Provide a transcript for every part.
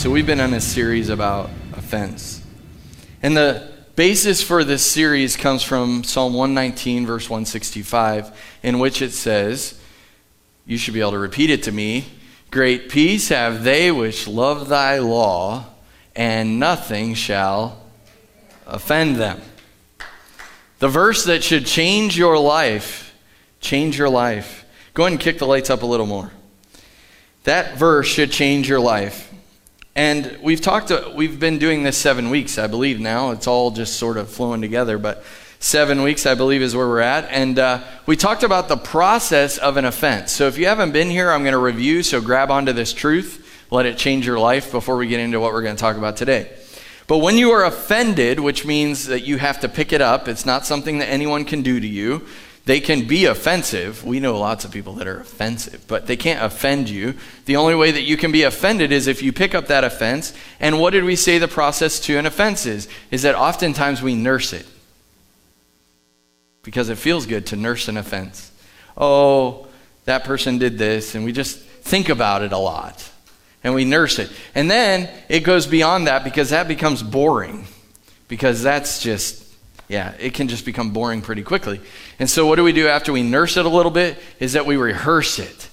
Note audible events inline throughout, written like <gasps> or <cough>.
So, we've been on a series about offense. And the basis for this series comes from Psalm 119, verse 165, in which it says, You should be able to repeat it to me Great peace have they which love thy law, and nothing shall offend them. The verse that should change your life, change your life. Go ahead and kick the lights up a little more. That verse should change your life. And we've talked, we've been doing this seven weeks, I believe now. It's all just sort of flowing together, but seven weeks, I believe, is where we're at. And uh, we talked about the process of an offense. So if you haven't been here, I'm going to review. So grab onto this truth, let it change your life before we get into what we're going to talk about today. But when you are offended, which means that you have to pick it up, it's not something that anyone can do to you. They can be offensive. We know lots of people that are offensive, but they can't offend you. The only way that you can be offended is if you pick up that offense. And what did we say the process to an offense is? Is that oftentimes we nurse it because it feels good to nurse an offense. Oh, that person did this, and we just think about it a lot and we nurse it. And then it goes beyond that because that becomes boring because that's just yeah, it can just become boring pretty quickly. And so, what do we do after we nurse it a little bit? Is that we rehearse it.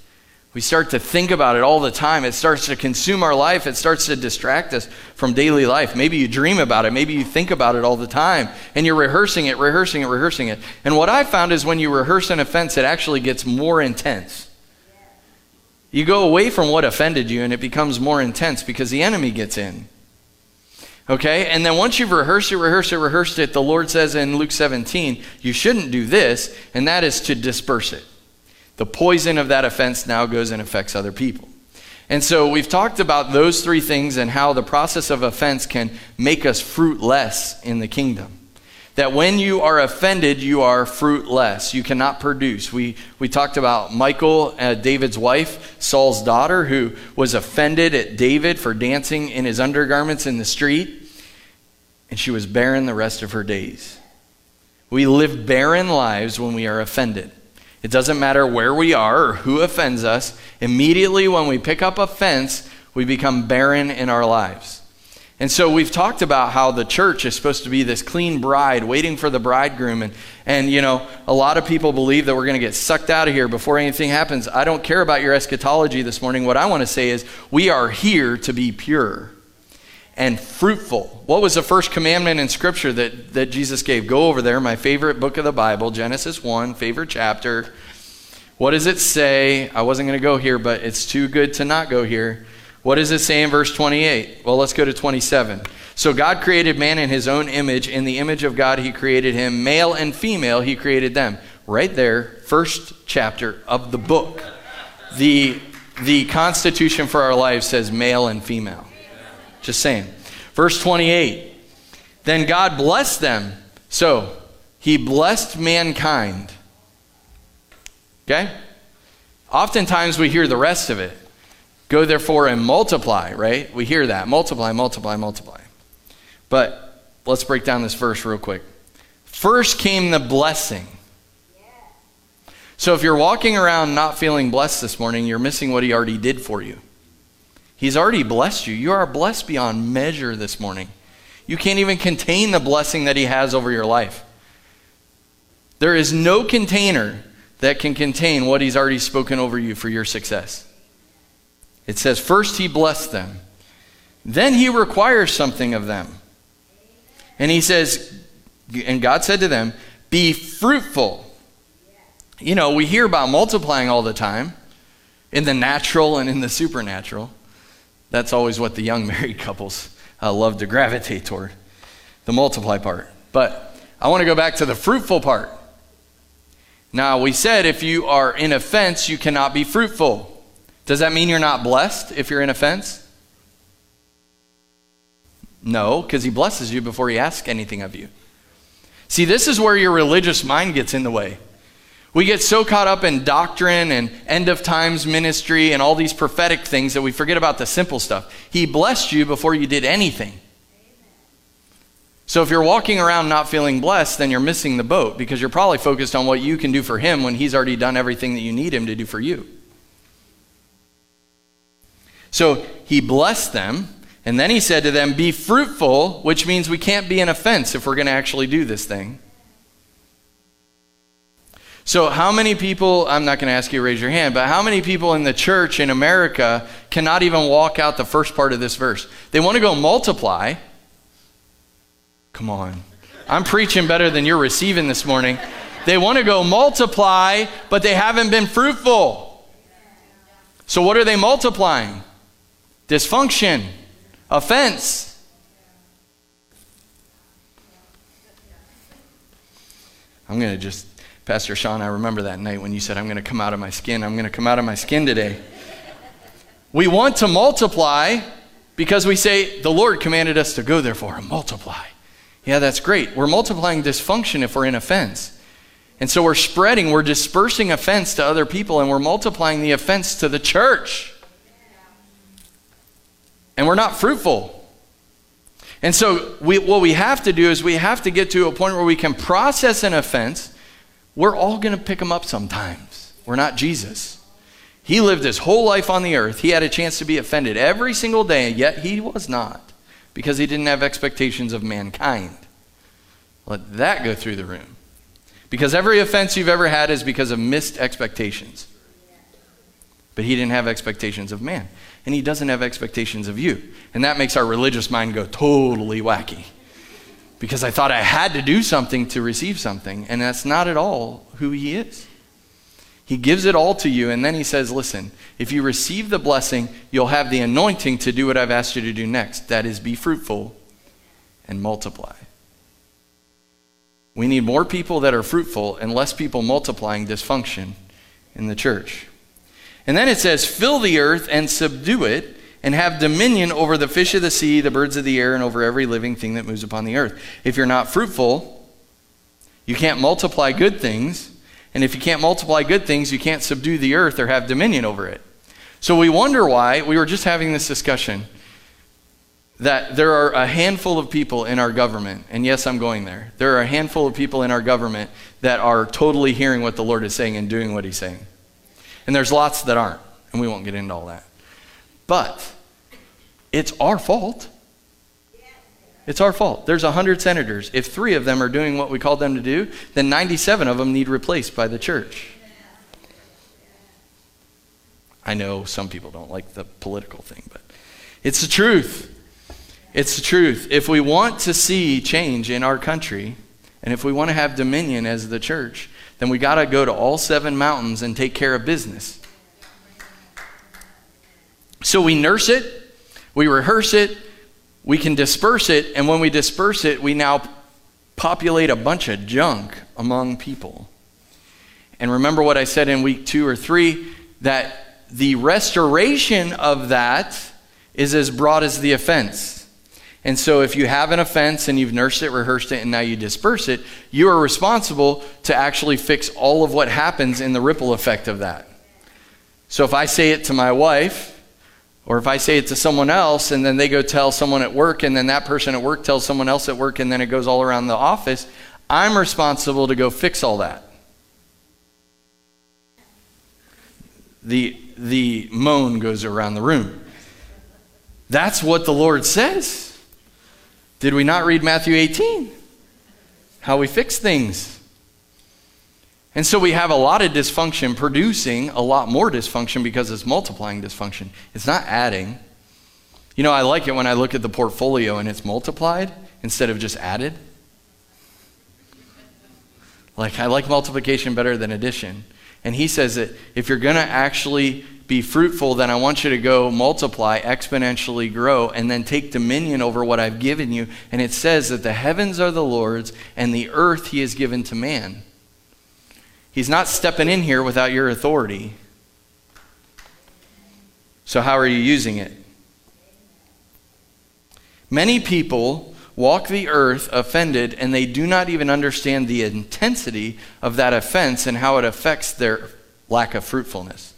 We start to think about it all the time. It starts to consume our life. It starts to distract us from daily life. Maybe you dream about it. Maybe you think about it all the time. And you're rehearsing it, rehearsing it, rehearsing it. And what I found is when you rehearse an offense, it actually gets more intense. You go away from what offended you, and it becomes more intense because the enemy gets in. Okay? And then once you've rehearsed it, rehearsed it, rehearsed it, the Lord says in Luke 17, you shouldn't do this, and that is to disperse it. The poison of that offense now goes and affects other people. And so we've talked about those three things and how the process of offense can make us fruitless in the kingdom. That when you are offended, you are fruitless. You cannot produce. We, we talked about Michal, uh, David's wife, Saul's daughter, who was offended at David for dancing in his undergarments in the street, and she was barren the rest of her days. We live barren lives when we are offended. It doesn't matter where we are or who offends us. Immediately when we pick up offense, we become barren in our lives. And so we've talked about how the church is supposed to be this clean bride waiting for the bridegroom. And, and you know, a lot of people believe that we're going to get sucked out of here before anything happens. I don't care about your eschatology this morning. What I want to say is we are here to be pure and fruitful. What was the first commandment in Scripture that, that Jesus gave? Go over there, my favorite book of the Bible, Genesis 1, favorite chapter. What does it say? I wasn't going to go here, but it's too good to not go here. What does it say in verse 28? Well, let's go to 27. So God created man in his own image. In the image of God, he created him. Male and female, he created them. Right there, first chapter of the book. The, the Constitution for our lives says male and female. Just saying. Verse 28. Then God blessed them. So he blessed mankind. Okay? Oftentimes we hear the rest of it. Go therefore and multiply, right? We hear that. Multiply, multiply, multiply. But let's break down this verse real quick. First came the blessing. So if you're walking around not feeling blessed this morning, you're missing what he already did for you. He's already blessed you. You are blessed beyond measure this morning. You can't even contain the blessing that he has over your life. There is no container that can contain what he's already spoken over you for your success. It says, First he blessed them, then he requires something of them. And he says, And God said to them, Be fruitful. You know, we hear about multiplying all the time in the natural and in the supernatural. That's always what the young <laughs> married couples uh, love to gravitate toward the multiply part. But I want to go back to the fruitful part. Now, we said if you are in offense, you cannot be fruitful. Does that mean you're not blessed if you're in offense? No, because he blesses you before he asks anything of you. See, this is where your religious mind gets in the way. We get so caught up in doctrine and end of times ministry and all these prophetic things that we forget about the simple stuff. He blessed you before you did anything. So if you're walking around not feeling blessed, then you're missing the boat because you're probably focused on what you can do for him when he's already done everything that you need him to do for you. So he blessed them, and then he said to them, Be fruitful, which means we can't be an offense if we're going to actually do this thing. So, how many people, I'm not going to ask you to raise your hand, but how many people in the church in America cannot even walk out the first part of this verse? They want to go multiply. Come on. I'm preaching better than you're receiving this morning. They want to go multiply, but they haven't been fruitful. So, what are they multiplying? Dysfunction, offense. I'm going to just Pastor Sean, I remember that night when you said, I'm going to come out of my skin. I'm going to come out of my skin today. We want to multiply because we say, the Lord commanded us to go, therefore, and multiply. Yeah, that's great. We're multiplying dysfunction if we're in offense. And so we're spreading, we're dispersing offense to other people, and we're multiplying the offense to the church. And we're not fruitful. And so we, what we have to do is we have to get to a point where we can process an offense we're all going to pick them up sometimes. We're not Jesus. He lived his whole life on the earth. He had a chance to be offended every single day, and yet he was not because he didn't have expectations of mankind. Let that go through the room. Because every offense you've ever had is because of missed expectations. But he didn't have expectations of man. And he doesn't have expectations of you. And that makes our religious mind go totally wacky because I thought I had to do something to receive something, and that's not at all who He is. He gives it all to you, and then He says, Listen, if you receive the blessing, you'll have the anointing to do what I've asked you to do next. That is, be fruitful and multiply. We need more people that are fruitful and less people multiplying dysfunction in the church. And then it says, Fill the earth and subdue it and have dominion over the fish of the sea, the birds of the air, and over every living thing that moves upon the earth. If you're not fruitful, you can't multiply good things. And if you can't multiply good things, you can't subdue the earth or have dominion over it. So we wonder why, we were just having this discussion, that there are a handful of people in our government, and yes, I'm going there. There are a handful of people in our government that are totally hearing what the Lord is saying and doing what He's saying. And there's lots that aren't, and we won't get into all that. But it's our fault. It's our fault. There's 100 senators. If three of them are doing what we called them to do, then 97 of them need replaced by the church. I know some people don't like the political thing, but it's the truth. It's the truth. If we want to see change in our country, and if we want to have dominion as the church, then we got to go to all seven mountains and take care of business. So we nurse it, we rehearse it, we can disperse it, and when we disperse it, we now populate a bunch of junk among people. And remember what I said in week two or three that the restoration of that is as broad as the offense. And so, if you have an offense and you've nursed it, rehearsed it, and now you disperse it, you are responsible to actually fix all of what happens in the ripple effect of that. So, if I say it to my wife, or if I say it to someone else and then they go tell someone at work and then that person at work tells someone else at work and then it goes all around the office, I'm responsible to go fix all that. The, the moan goes around the room. That's what the Lord says. Did we not read Matthew 18? How we fix things. And so we have a lot of dysfunction producing a lot more dysfunction because it's multiplying dysfunction. It's not adding. You know, I like it when I look at the portfolio and it's multiplied instead of just added. Like, I like multiplication better than addition. And he says that if you're going to actually be fruitful, then I want you to go multiply, exponentially grow, and then take dominion over what I've given you. And it says that the heavens are the Lord's and the earth he has given to man. He's not stepping in here without your authority. So, how are you using it? Many people walk the earth offended, and they do not even understand the intensity of that offense and how it affects their lack of fruitfulness.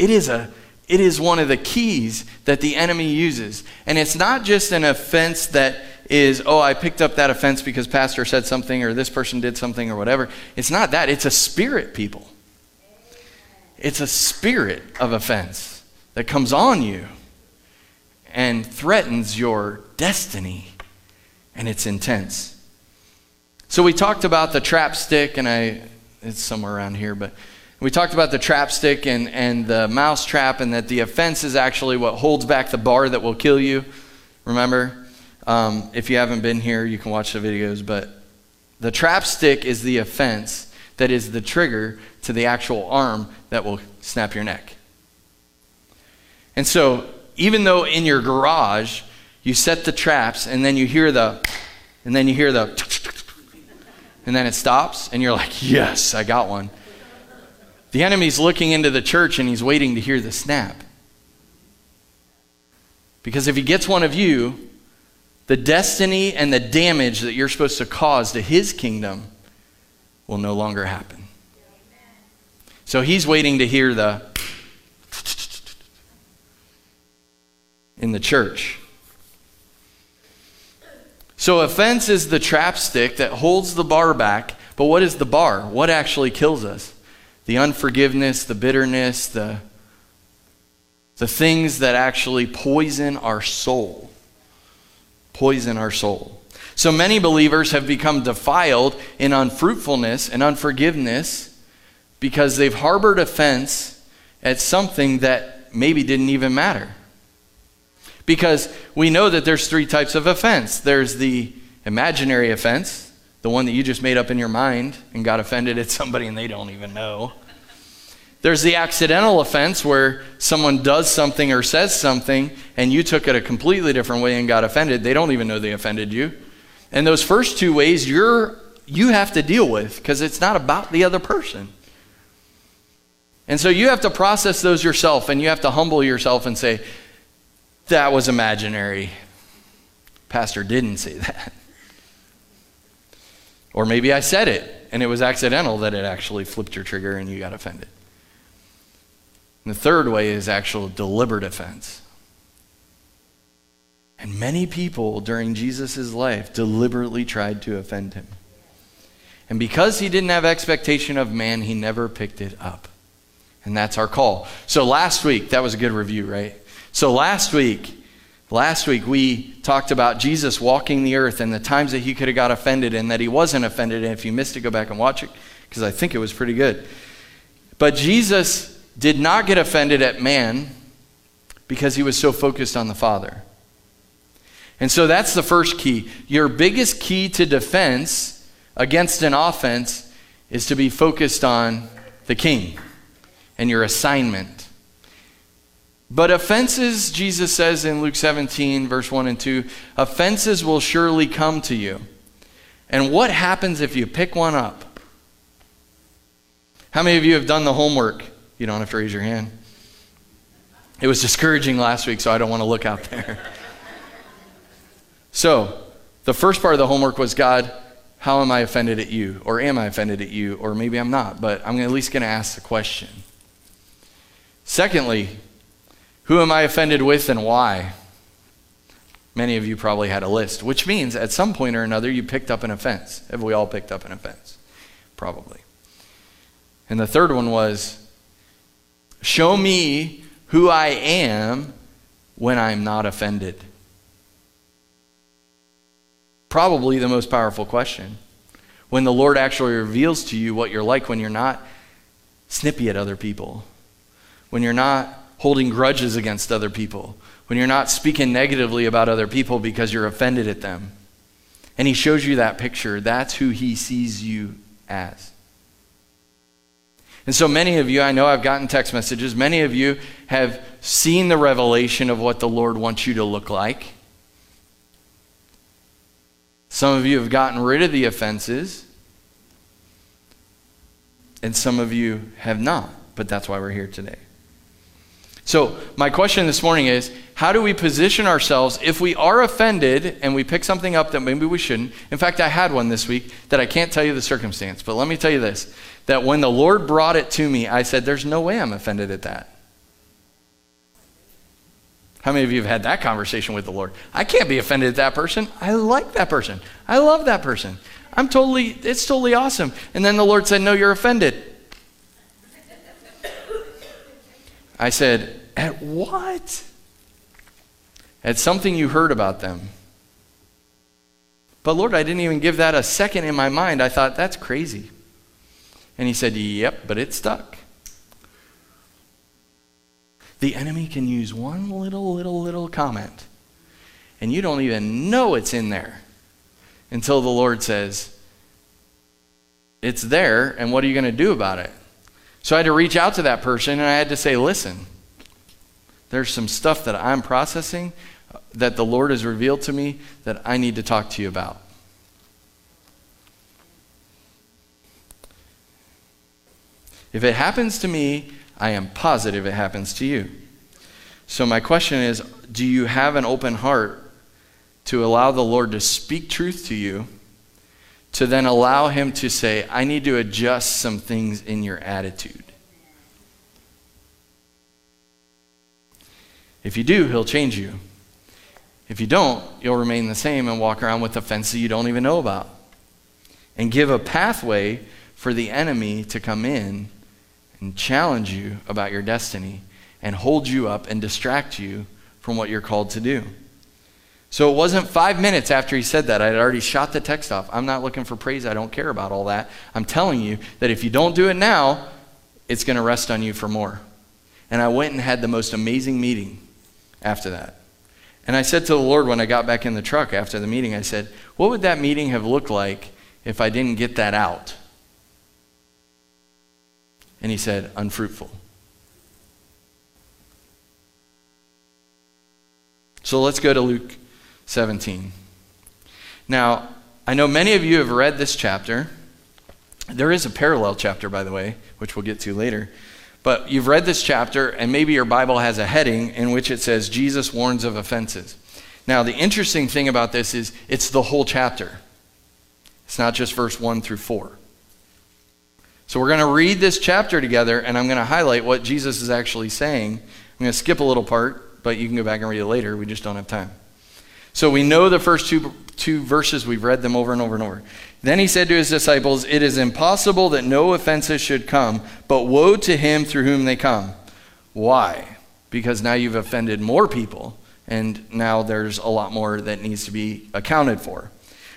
It is, a, it is one of the keys that the enemy uses. And it's not just an offense that is, oh, I picked up that offense because pastor said something or this person did something or whatever. It's not that. It's a spirit, people. It's a spirit of offense that comes on you and threatens your destiny, and it's intense. So we talked about the trap stick, and I it's somewhere around here, but we talked about the trap stick and, and the mouse trap, and that the offense is actually what holds back the bar that will kill you. Remember? Um, if you haven't been here, you can watch the videos, but the trap stick is the offense that is the trigger to the actual arm that will snap your neck. And so, even though in your garage you set the traps and then you hear the, and then you hear the, and then it stops and you're like, yes, I got one. The enemy's looking into the church and he's waiting to hear the snap. Because if he gets one of you, the destiny and the damage that you're supposed to cause to his kingdom will no longer happen. So he's waiting to hear the in the church. So, offense is the trap stick that holds the bar back. But what is the bar? What actually kills us? The unforgiveness, the bitterness, the, the things that actually poison our soul. Poison our soul. So many believers have become defiled in unfruitfulness and unforgiveness because they've harbored offense at something that maybe didn't even matter. Because we know that there's three types of offense there's the imaginary offense, the one that you just made up in your mind and got offended at somebody and they don't even know. There's the accidental offense where someone does something or says something and you took it a completely different way and got offended. They don't even know they offended you. And those first two ways you're you have to deal with because it's not about the other person. And so you have to process those yourself and you have to humble yourself and say, that was imaginary. Pastor didn't say <laughs> that. Or maybe I said it and it was accidental that it actually flipped your trigger and you got offended. And the third way is actual deliberate offense. And many people during Jesus' life deliberately tried to offend him. And because he didn't have expectation of man, he never picked it up. And that's our call. So last week, that was a good review, right? So last week, last week we talked about Jesus walking the earth and the times that he could have got offended and that he wasn't offended. And if you missed it, go back and watch it because I think it was pretty good. But Jesus did not get offended at man because he was so focused on the Father. And so that's the first key. Your biggest key to defense against an offense is to be focused on the king and your assignment. But offenses, Jesus says in Luke 17, verse 1 and 2, offenses will surely come to you. And what happens if you pick one up? How many of you have done the homework? You don't have to raise your hand. It was discouraging last week, so I don't want to look out there. <laughs> so, the first part of the homework was God, how am I offended at you? Or am I offended at you? Or maybe I'm not, but I'm at least going to ask the question. Secondly, who am I offended with and why? Many of you probably had a list, which means at some point or another you picked up an offense. Have we all picked up an offense? Probably. And the third one was show me who I am when I'm not offended. Probably the most powerful question. When the Lord actually reveals to you what you're like when you're not snippy at other people, when you're not holding grudges against other people, when you're not speaking negatively about other people because you're offended at them. And he shows you that picture. That's who he sees you as. And so many of you, I know I've gotten text messages, many of you have seen the revelation of what the Lord wants you to look like. Some of you have gotten rid of the offenses, and some of you have not, but that's why we're here today. So, my question this morning is how do we position ourselves if we are offended and we pick something up that maybe we shouldn't? In fact, I had one this week that I can't tell you the circumstance, but let me tell you this that when the Lord brought it to me, I said, There's no way I'm offended at that. How many of you have had that conversation with the Lord? I can't be offended at that person. I like that person. I love that person. I'm totally, it's totally awesome. And then the Lord said, No, you're offended. I said, At what? At something you heard about them. But Lord, I didn't even give that a second in my mind. I thought, That's crazy. And He said, Yep, but it stuck. The enemy can use one little, little, little comment, and you don't even know it's in there until the Lord says, It's there, and what are you going to do about it? So I had to reach out to that person and I had to say, Listen, there's some stuff that I'm processing that the Lord has revealed to me that I need to talk to you about. If it happens to me, I am positive it happens to you. So, my question is do you have an open heart to allow the Lord to speak truth to you, to then allow Him to say, I need to adjust some things in your attitude? If you do, He'll change you. If you don't, you'll remain the same and walk around with offenses you don't even know about. And give a pathway for the enemy to come in and challenge you about your destiny and hold you up and distract you from what you're called to do. So it wasn't five minutes after he said that. I had already shot the text off. I'm not looking for praise. I don't care about all that. I'm telling you that if you don't do it now, it's going to rest on you for more. And I went and had the most amazing meeting after that. And I said to the Lord when I got back in the truck after the meeting, I said, What would that meeting have looked like if I didn't get that out? And he said, unfruitful. So let's go to Luke 17. Now, I know many of you have read this chapter. There is a parallel chapter, by the way, which we'll get to later. But you've read this chapter, and maybe your Bible has a heading in which it says, Jesus warns of offenses. Now, the interesting thing about this is it's the whole chapter, it's not just verse 1 through 4. So we're going to read this chapter together, and I'm going to highlight what Jesus is actually saying. I'm going to skip a little part, but you can go back and read it later. We just don't have time. So we know the first two, two verses, we've read them over and over and over. Then he said to his disciples, It is impossible that no offenses should come, but woe to him through whom they come. Why? Because now you've offended more people, and now there's a lot more that needs to be accounted for.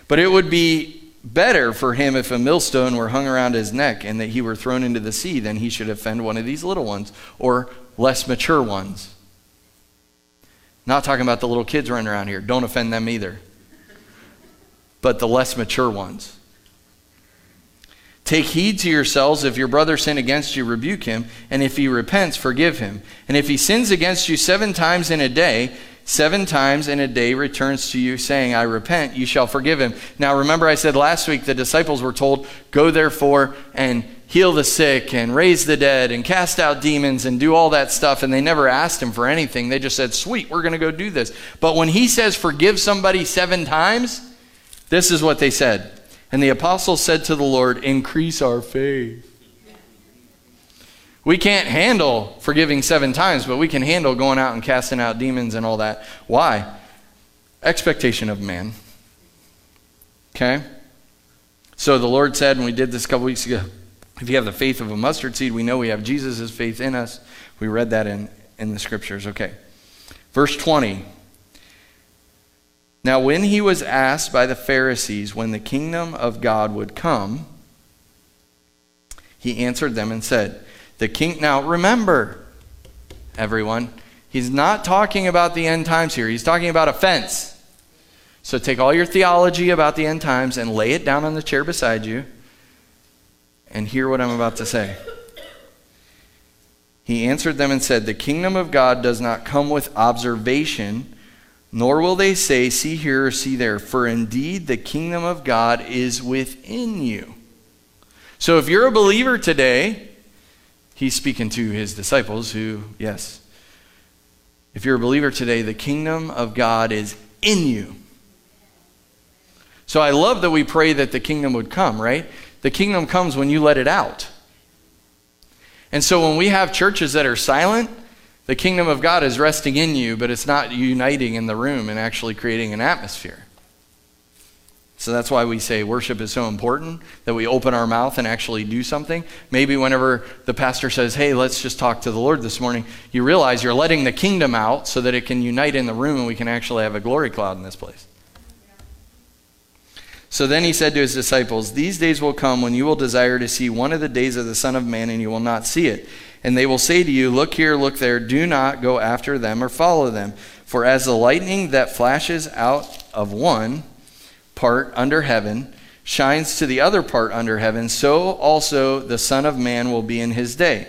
But it would be better for him if a millstone were hung around his neck and that he were thrown into the sea than he should offend one of these little ones or less mature ones. Not talking about the little kids running around here. Don't offend them either. But the less mature ones. Take heed to yourselves. If your brother sin against you, rebuke him. And if he repents, forgive him. And if he sins against you seven times in a day, seven times in a day returns to you, saying, I repent, you shall forgive him. Now, remember, I said last week the disciples were told, Go therefore and heal the sick and raise the dead and cast out demons and do all that stuff. And they never asked him for anything. They just said, Sweet, we're going to go do this. But when he says, Forgive somebody seven times, this is what they said. And the apostles said to the Lord, Increase our faith. We can't handle forgiving seven times, but we can handle going out and casting out demons and all that. Why? Expectation of man. Okay? So the Lord said, and we did this a couple weeks ago, if you have the faith of a mustard seed, we know we have Jesus' faith in us. We read that in, in the scriptures. Okay. Verse 20. Now, when he was asked by the Pharisees when the kingdom of God would come, he answered them and said, the king, now remember, everyone, he's not talking about the end times here. He's talking about a offense. So take all your theology about the end times and lay it down on the chair beside you and hear what I'm about to say. He answered them and said, The kingdom of God does not come with observation, nor will they say, See here or see there, for indeed the kingdom of God is within you. So if you're a believer today, he's speaking to his disciples who, yes, If you're a believer today, the kingdom of God is in you. So I love that we pray that the kingdom would come, right? The kingdom comes when you let it out. And so when we have churches that are silent, the kingdom of God is resting in you, but it's not uniting in the room and actually creating an atmosphere. So that's why we say worship is so important that we open our mouth and actually do something. Maybe whenever the pastor says, Hey, let's just talk to the Lord this morning, you realize you're letting the kingdom out so that it can unite in the room and we can actually have a glory cloud in this place. So then he said to his disciples, These days will come when you will desire to see one of the days of the Son of Man, and you will not see it. And they will say to you, Look here, look there, do not go after them or follow them. For as the lightning that flashes out of one, part under heaven shines to the other part under heaven, so also the Son of Man will be in his day.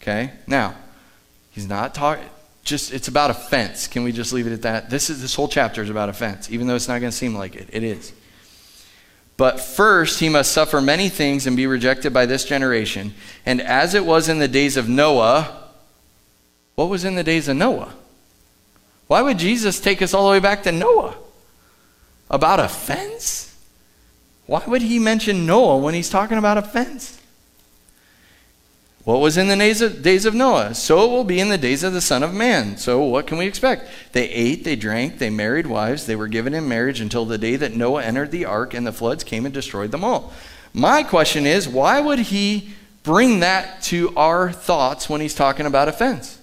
Okay? Now, he's not talking just it's about offense. Can we just leave it at that? This is this whole chapter is about offense, even though it's not going to seem like it. It is. But first he must suffer many things and be rejected by this generation. And as it was in the days of Noah, what was in the days of Noah? Why would Jesus take us all the way back to Noah? about a fence? Why would he mention Noah when he's talking about offense? What was in the days of, Noah? So it will be in the days of the Son of Man. So what can we expect? They ate, they drank, they married wives, they were given in marriage until the day that Noah entered the ark and the floods came and destroyed them all. My question is, why would he bring that to our thoughts when he's talking about offense?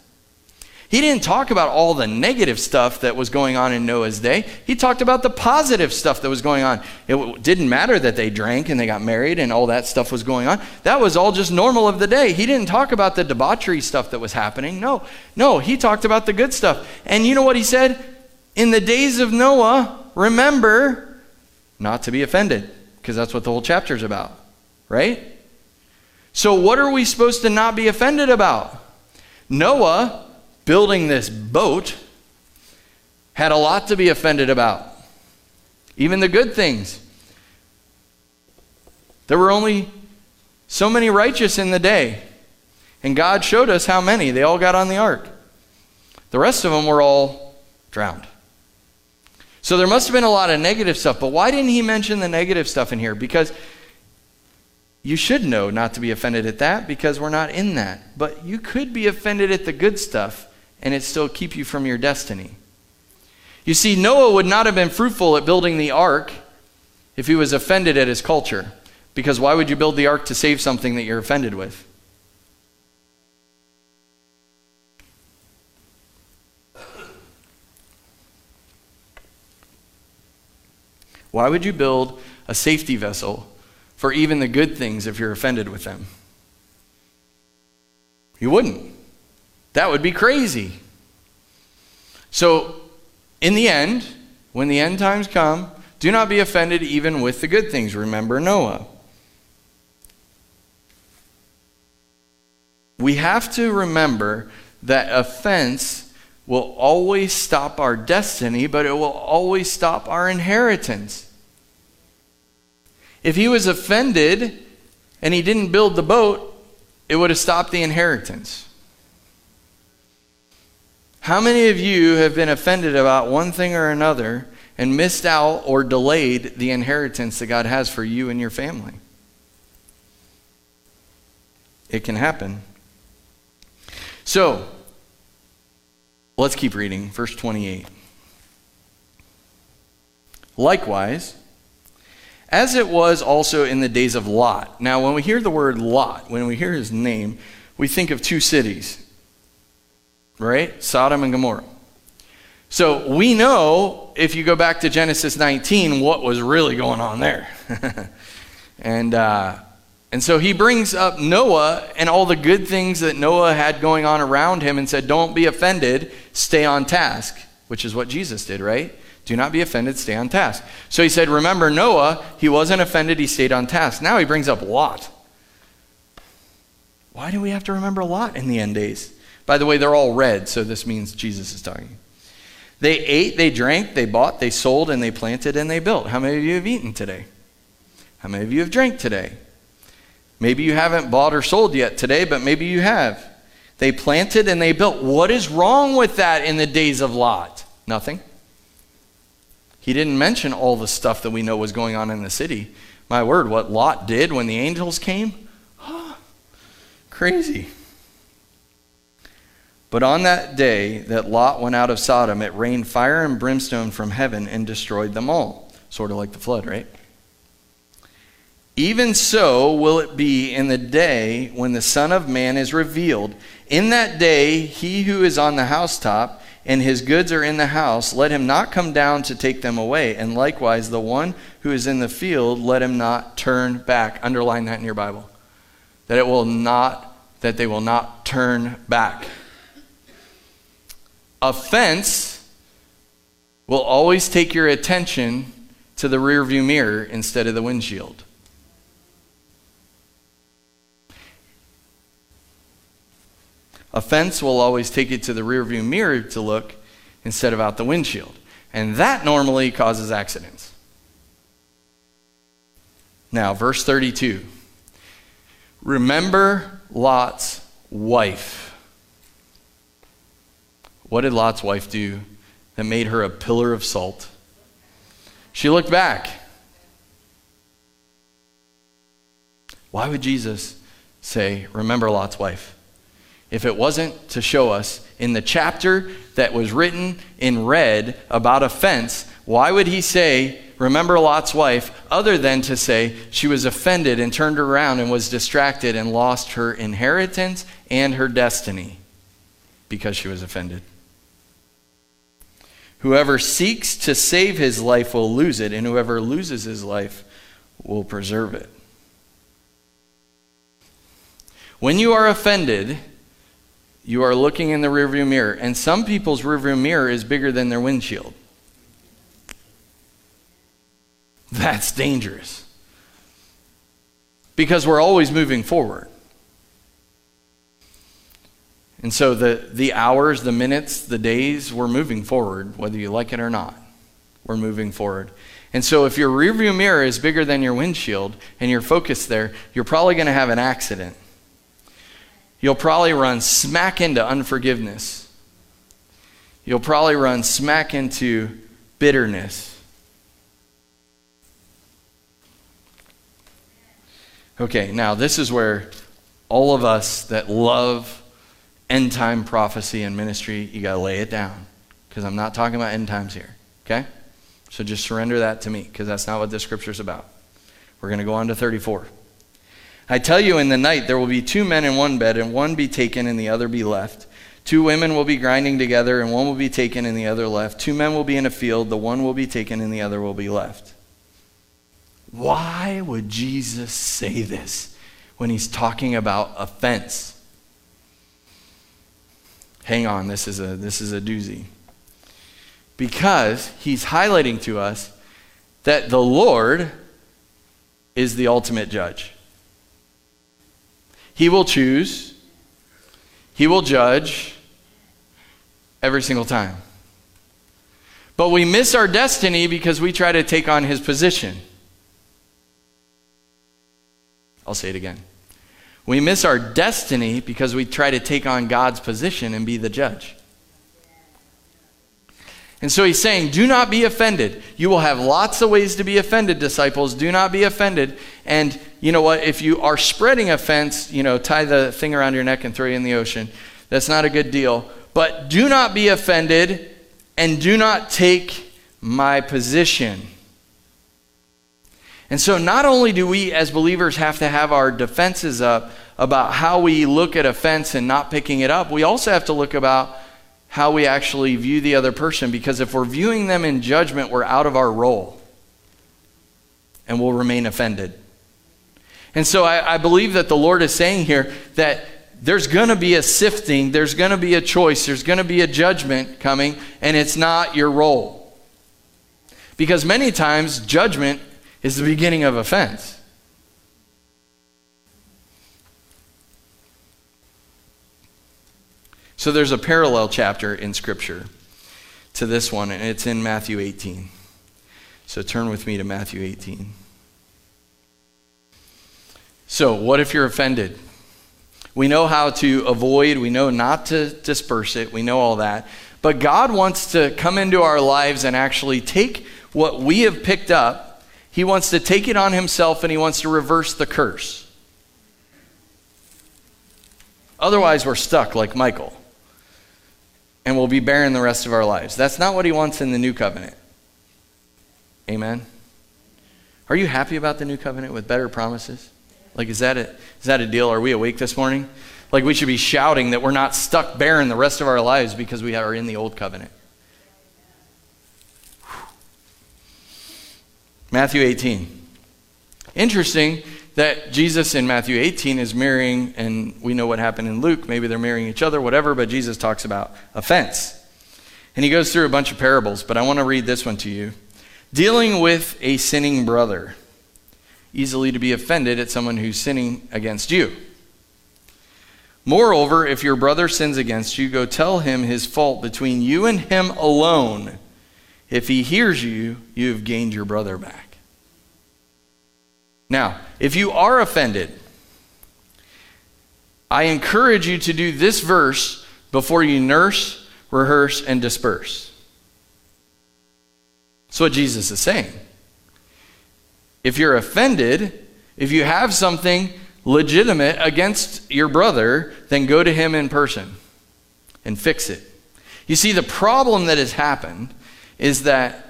He didn't talk about all the negative stuff that was going on in Noah's day. He talked about the positive stuff that was going on. It didn't matter that they drank and they got married and all that stuff was going on. That was all just normal of the day. He didn't talk about the debauchery stuff that was happening. No, no, he talked about the good stuff. And you know what he said? In the days of Noah, remember not to be offended, because that's what the whole chapter is about, right? So, what are we supposed to not be offended about? Noah building this boat had a lot to be offended about, even the good things. There were only so many righteous in the day, and God showed us how many. They all got on the ark. The rest of them were all drowned. So there must have been a lot of negative stuff, but why didn't he mention the negative stuff in here? Because you should know not to be offended at that because we're not in that. But you could be offended at the good stuff and it still keep you from your destiny. You see, Noah would not have been fruitful at building the ark if he was offended at his culture. Because why would you build the ark to save something that you're offended with? Why would you build a safety vessel for even the good things if you're offended with them? You wouldn't. That would be crazy. So, in the end, when the end times come, do not be offended even with the good things. Remember Noah. We have to remember that offense will always stop our destiny, but it will always stop our inheritance. If he was offended and he didn't build the boat, it would have stopped the inheritance. How many of you have been offended about one thing or another and missed out or delayed the inheritance that God has for you and your family? It can happen. So, let's keep reading. Verse 28. Likewise, as it was also in the days of Lot. Now, when we hear the word Lot, when we hear his name, we think of two cities right? Sodom and Gomorrah. So we know, if you go back to Genesis 19, what was really going on there. <laughs> and, uh, and so he brings up Noah and all the good things that Noah had going on around him and said, Don't be offended, stay on task, which is what Jesus did, right? Do not be offended, stay on task. So he said, Remember Noah, he wasn't offended, he stayed on task. Now he brings up Lot. Why do we have to remember Lot in the end days? By the way, they're all red, so this means Jesus is talking. They ate, they drank, they bought, they sold, and they planted and they built. How many of you have eaten today? How many of you have drank today? Maybe you haven't bought or sold yet today, but maybe you have. They planted and they built. What is wrong with that in the days of Lot? Nothing. He didn't mention all the stuff that we know was going on in the city. My word, what Lot did when the angels came? <gasps> Crazy. But on that day that Lot went out of Sodom, it rained fire and brimstone from heaven and destroyed them all. Sort of like the flood, right? Even so will it be in the day when the Son of Man is revealed. In that day, he who is on the housetop and his goods are in the house, let him not come down to take them away. And likewise, the one who is in the field, let him not turn back. Underline that in your Bible. That it will not, that they will not turn back. Offense will always take your attention to the rearview mirror instead of the windshield. Offense will always take you to the rearview mirror to look instead of out the windshield. And that normally causes accidents. Now, verse 32. Remember Lot's wife. What did Lot's wife do that made her a pillar of salt? She looked back. Why would Jesus say, Remember Lot's wife? if it wasn't to show us in the chapter that was written in red about offense, why would he say, Remember Lot's wife, other than to say she was offended and turned around and was distracted and lost her inheritance and her destiny because she was offended? Whoever seeks to save his life will lose it, and whoever loses his life will preserve it. When you are offended, you are looking in the rearview mirror, and some people's rearview mirror is bigger than their windshield. That's dangerous. Because we're always moving forward. And so the, the hours, the minutes, the days, we're moving forward, whether you like it or not. We're moving forward. And so if your rearview mirror is bigger than your windshield and you're focused there, you're probably going to have an accident you'll probably run smack into unforgiveness. You'll probably run smack into bitterness. Okay, now this is where all of us that love end time prophecy and ministry, you got to lay it down. Because I'm not talking about end times here. Okay? So just surrender that to me, because that's not what this scripture is about. We're going to go on to 34. I tell you, in the night there will be two men in one bed, and one be taken and the other be left. Two women will be grinding together, and one will be taken and the other left. Two men will be in a field, the one will be taken and the other will be left. Why would Jesus say this when he's talking about offense? Hang on, this is a, this is a doozy. Because he's highlighting to us that the Lord is the ultimate judge. He will choose, He will judge every single time. But we miss our destiny because we try to take on His position. I'll say it again. We miss our destiny because we try to take on God's position and be the judge. And so he's saying, Do not be offended. You will have lots of ways to be offended, disciples. Do not be offended. And you know what? If you are spreading offense, you know, tie the thing around your neck and throw you in the ocean. That's not a good deal. But do not be offended and do not take my position. And so, not only do we as believers have to have our defenses up about how we look at offense and not picking it up, we also have to look about how we actually view the other person because if we're viewing them in judgment, we're out of our role and we'll remain offended. And so I, I believe that the Lord is saying here that there's going to be a sifting, there's going to be a choice, there's going to be a judgment coming, and it's not your role. Because many times, judgment is the beginning of offense. So there's a parallel chapter in Scripture to this one, and it's in Matthew 18. So turn with me to Matthew 18. So, what if you're offended? We know how to avoid, we know not to disperse it, we know all that. But God wants to come into our lives and actually take what we have picked up, He wants to take it on Himself and He wants to reverse the curse. Otherwise, we're stuck like Michal And we'll be barren the rest of our lives. That's not what He wants in the new covenant. Amen. Are you happy about the new covenant with better promises? Like, is that a, is that a deal? Are we awake this morning? Like, we should be shouting that we're not stuck barren the rest of our lives because we are in the old covenant. Matthew 18. Interesting that Jesus in Matthew 18 is marrying, and we know what happened in Luke. Maybe they're marrying each other, whatever, but Jesus talks about offense. And he goes through a bunch of parables, but I want to read this one to you. Dealing with a sinning brother, easily to be offended at someone who's sinning against you. Moreover, if your brother sins against you, go tell him his fault between you and him alone. If he hears you, you have gained your brother back. Now, if you are offended, I encourage you to do this verse before you nurse, rehearse, and disperse. That's what Jesus is saying. If you're offended, if you have something legitimate against your brother, then go to him in person and fix it. You see, the problem that has happened is that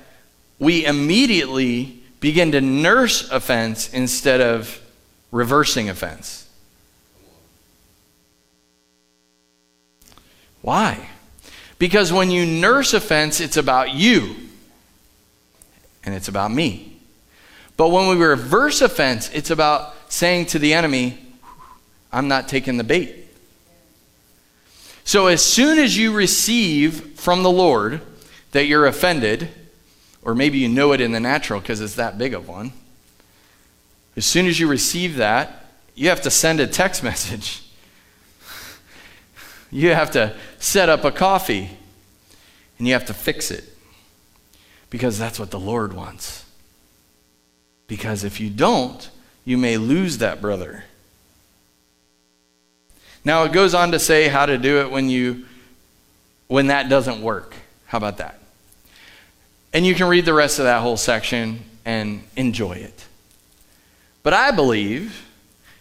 we immediately begin to nurse offense instead of reversing offense. Why? Because when you nurse offense, it's about you and it's about me. But when we reverse offense, it's about saying to the enemy, I'm not taking the bait. So as soon as you receive from the Lord that you're offended, or maybe you know it in the natural because it's that big of one, as soon as you receive that, you have to send a text <laughs> message. You have to set up a coffee and you have to fix it because that's what the Lord wants. Because if you don't, you may lose that brother. Now it goes on to say how to do it when you when that doesn't work. How about that? And you can read the rest of that whole section and enjoy it. But I believe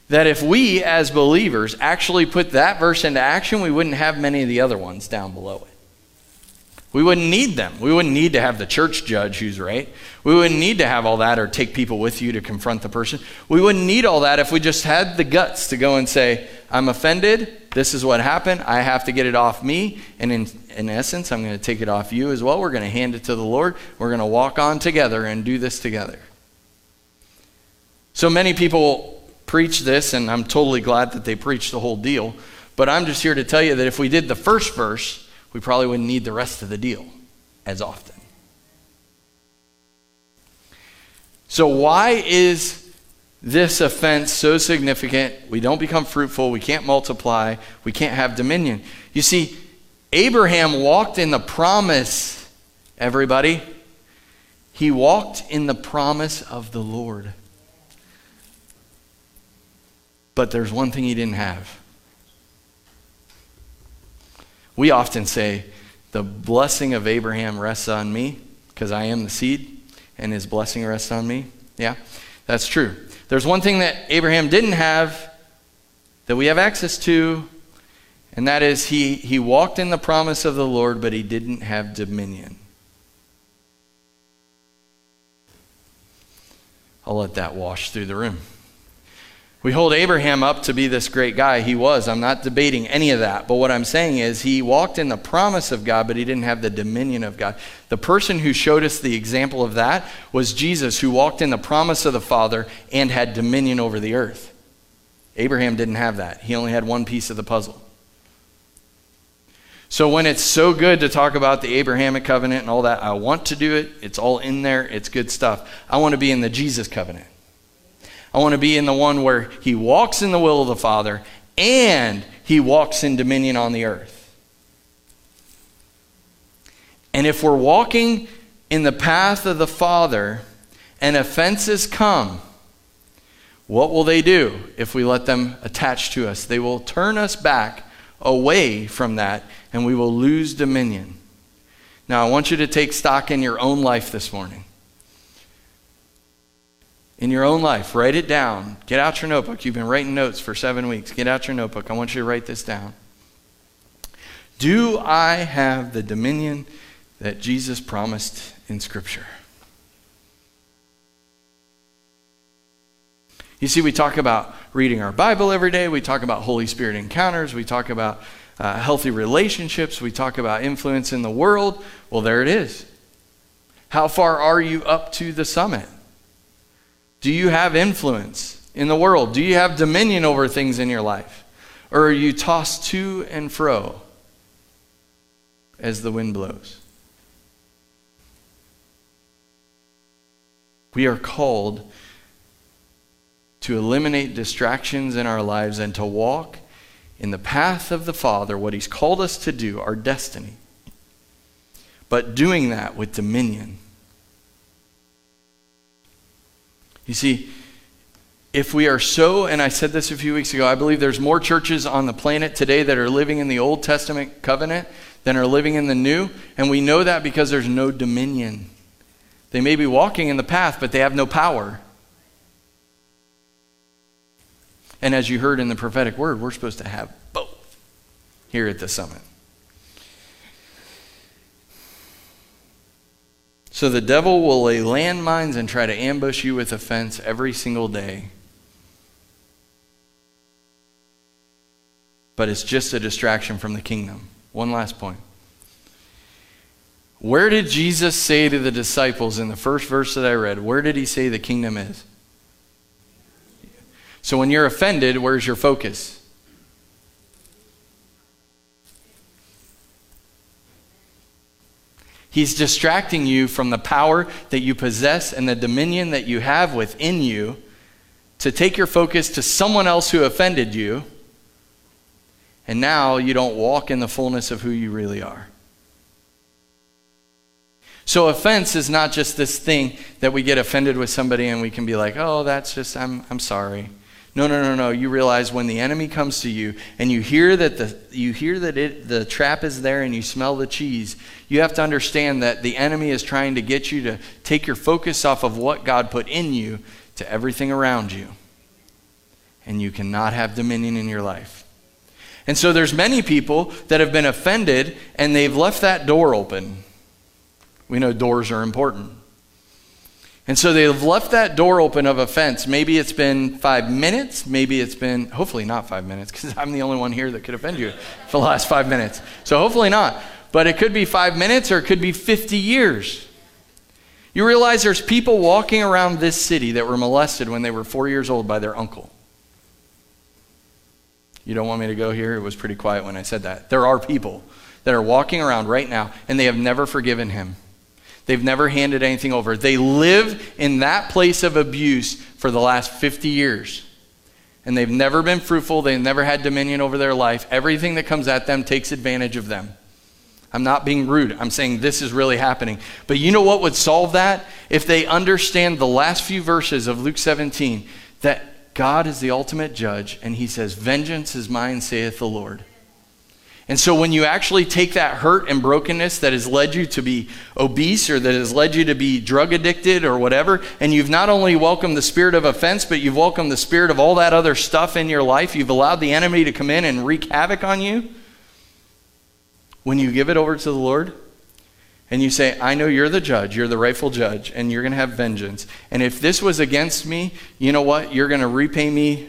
that if we as believers actually put that verse into action, we wouldn't have many of the other ones down below it. We wouldn't need them. We wouldn't need to have the church judge who's right. We wouldn't need to have all that or take people with you to confront the person. We wouldn't need all that if we just had the guts to go and say, I'm offended. This is what happened. I have to get it off me. And in, in essence, I'm going to take it off you as well. We're going to hand it to the Lord. We're going to walk on together and do this together. So many people preach this, and I'm totally glad that they preach the whole deal. But I'm just here to tell you that if we did the first verse, we probably wouldn't need the rest of the deal as often. So, why is this offense so significant? We don't become fruitful, we can't multiply, we can't have dominion. You see, Abraham walked in the promise, everybody. He walked in the promise of the Lord. But there's one thing he didn't have we often say, The blessing of Abraham rests on me because I am the seed, and his blessing rests on me. Yeah, that's true. There's one thing that Abraham didn't have that we have access to, and that is he, he walked in the promise of the Lord, but he didn't have dominion. I'll let that wash through the room. We hold Abraham up to be this great guy. He was. I'm not debating any of that. But what I'm saying is, he walked in the promise of God, but he didn't have the dominion of God. The person who showed us the example of that was Jesus, who walked in the promise of the Father and had dominion over the earth. Abraham didn't have that, he only had one piece of the puzzle. So when it's so good to talk about the Abrahamic covenant and all that, I want to do it. It's all in there, it's good stuff. I want to be in the Jesus covenant. I want to be in the one where he walks in the will of the Father and he walks in dominion on the earth. And if we're walking in the path of the Father and offenses come, What will they do if we let them attach to us? They will turn us back away from that and we will lose dominion. Now, I want you to take stock in your own life this morning. In your own life, write it down. Get out your notebook. You've been writing notes for seven weeks. Get out your notebook. I want you to write this down. Do I have the dominion that Jesus promised in Scripture? You see, we talk about reading our Bible every day. We talk about Holy Spirit encounters. We talk about uh, healthy relationships. We talk about influence in the world. Well, there it is. How far are you up to the summit? Do you have influence in the world? Do you have dominion over things in your life? Or are you tossed to and fro as the wind blows? We are called to eliminate distractions in our lives and to walk in the path of the Father, what He's called us to do, our destiny. But doing that with dominion. You see, if we are so, and I said this a few weeks ago, I believe there's more churches on the planet today that are living in the Old Testament covenant than are living in the New. And we know that because there's no dominion. They may be walking in the path, but they have no power. And as you heard in the prophetic word, we're supposed to have both here at the summit. So the devil will lay landmines and try to ambush you with offense every single day. But it's just a distraction from the kingdom. One last point. Where did Jesus say to the disciples in the first verse that I read, where did he say the kingdom is? So when you're offended, where's your focus? He's distracting you from the power that you possess and the dominion that you have within you to take your focus to someone else who offended you. And now you don't walk in the fullness of who you really are. So, offense is not just this thing that we get offended with somebody and we can be like, oh, that's just, I'm, I'm sorry. No, no, no, no. You realize when the enemy comes to you and you hear that the you hear that it the trap is there and you smell the cheese, you have to understand that the enemy is trying to get you to take your focus off of what God put in you to everything around you. And you cannot have dominion in your life. And so there's many people that have been offended and they've left that door open. We know doors are important. And so they've left that door open of offense. Maybe it's been five minutes. Maybe it's been, hopefully not five minutes, because I'm the only one here that could offend you for the last five minutes. So hopefully not. But it could be five minutes or it could be 50 years. You realize there's people walking around this city that were molested when they were four years old by their uncle. You don't want me to go here? It was pretty quiet when I said that. There are people that are walking around right now and they have never forgiven him. They've never handed anything over. They live in that place of abuse for the last 50 years. And they've never been fruitful. They've never had dominion over their life. Everything that comes at them takes advantage of them. I'm not being rude. I'm saying this is really happening. But you know what would solve that? If they understand the last few verses of Luke 17 that God is the ultimate judge and he says, Vengeance is mine, saith the Lord. And so when you actually take that hurt and brokenness that has led you to be obese or that has led you to be drug addicted or whatever, and you've not only welcomed the spirit of offense, but you've welcomed the spirit of all that other stuff in your life, you've allowed the enemy to come in and wreak havoc on you. When you give it over to the Lord, and you say, I know you're the judge, you're the rightful judge, and you're going to have vengeance. And if this was against me, you know what? You're going to repay me.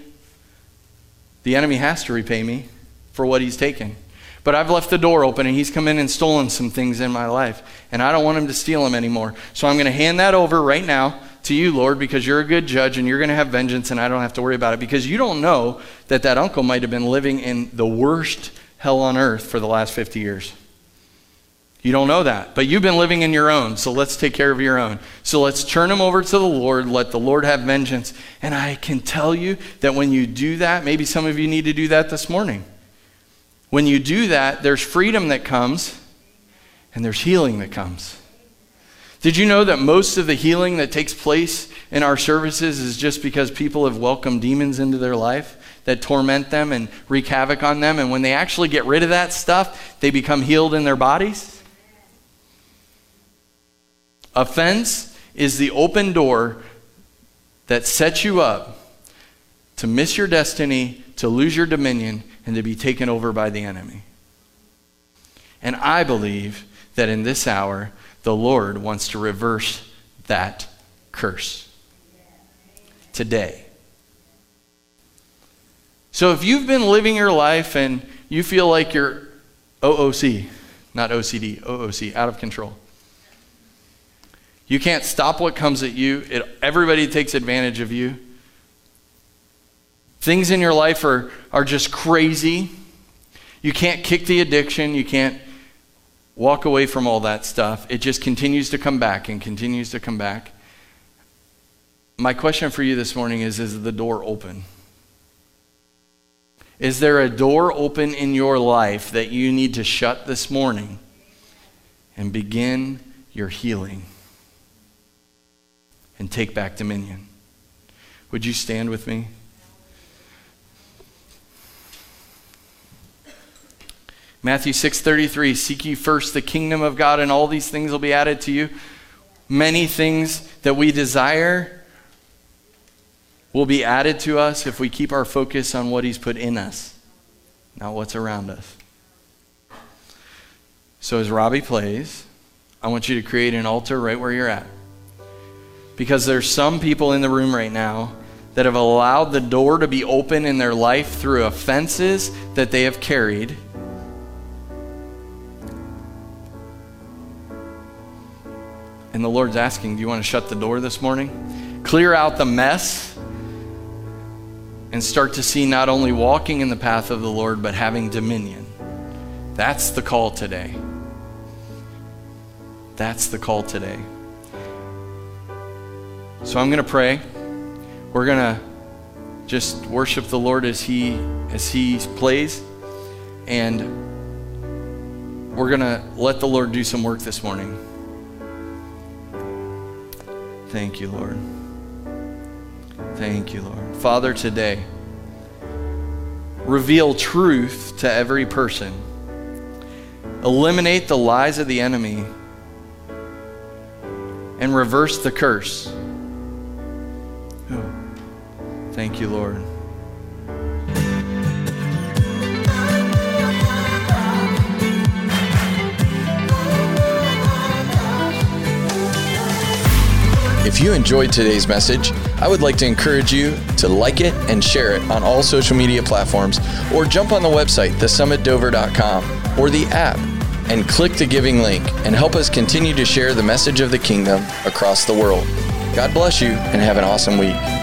The enemy has to repay me for what he's taken. But I've left the door open and he's come in and stolen some things in my life. And I don't want him to steal them anymore. So I'm going to hand that over right now to you, Lord, because you're a good judge and you're going to have vengeance and I don't have to worry about it. Because you don't know that that uncle might have been living in the worst hell on earth for the last 50 years. You don't know that. But you've been living in your own, so let's take care of your own. So let's turn them over to the Lord, let the Lord have vengeance. And I can tell you that when you do that, maybe some of you need to do that this morning. When you do that, there's freedom that comes and there's healing that comes. Did you know that most of the healing that takes place in our services is just because people have welcomed demons into their life that torment them and wreak havoc on them? And when they actually get rid of that stuff, they become healed in their bodies? Offense is the open door that sets you up to miss your destiny, to lose your dominion, and to be taken over by the enemy. And I believe that in this hour, the Lord wants to reverse that curse today. So if you've been living your life and you feel like you're OOC, not OCD, OOC, out of control. You can't stop what comes at you. It, everybody takes advantage of you. Things in your life are, are just crazy. You can't kick the addiction. You can't walk away from all that stuff. It just continues to come back and continues to come back. My question for you this morning is Is the door open? Is there a door open in your life that you need to shut this morning and begin your healing and take back dominion? Would you stand with me? Matthew 6:33 Seek ye first the kingdom of God and all these things will be added to you. Many things that we desire will be added to us if we keep our focus on what he's put in us, not what's around us. So as Robbie plays, I want you to create an altar right where you're at. Because there's some people in the room right now that have allowed the door to be open in their life through offenses that they have carried And the Lord's asking, Do you want to shut the door this morning? Clear out the mess and start to see not only walking in the path of the Lord, but having dominion. That's the call today. That's the call today. So I'm going to pray. We're going to just worship the Lord as he as he plays and we're going to let the Lord do some work this morning. Thank you, Lord. Thank you, Lord. Father, today, reveal truth to every person. Eliminate the lies of the enemy and reverse the curse. Oh, thank you, Lord. If you enjoyed today's message, I would like to encourage you to like it and share it on all social media platforms or jump on the website, thesummitdover.com, or the app and click the giving link and help us continue to share the message of the kingdom across the world. God bless you and have an awesome week.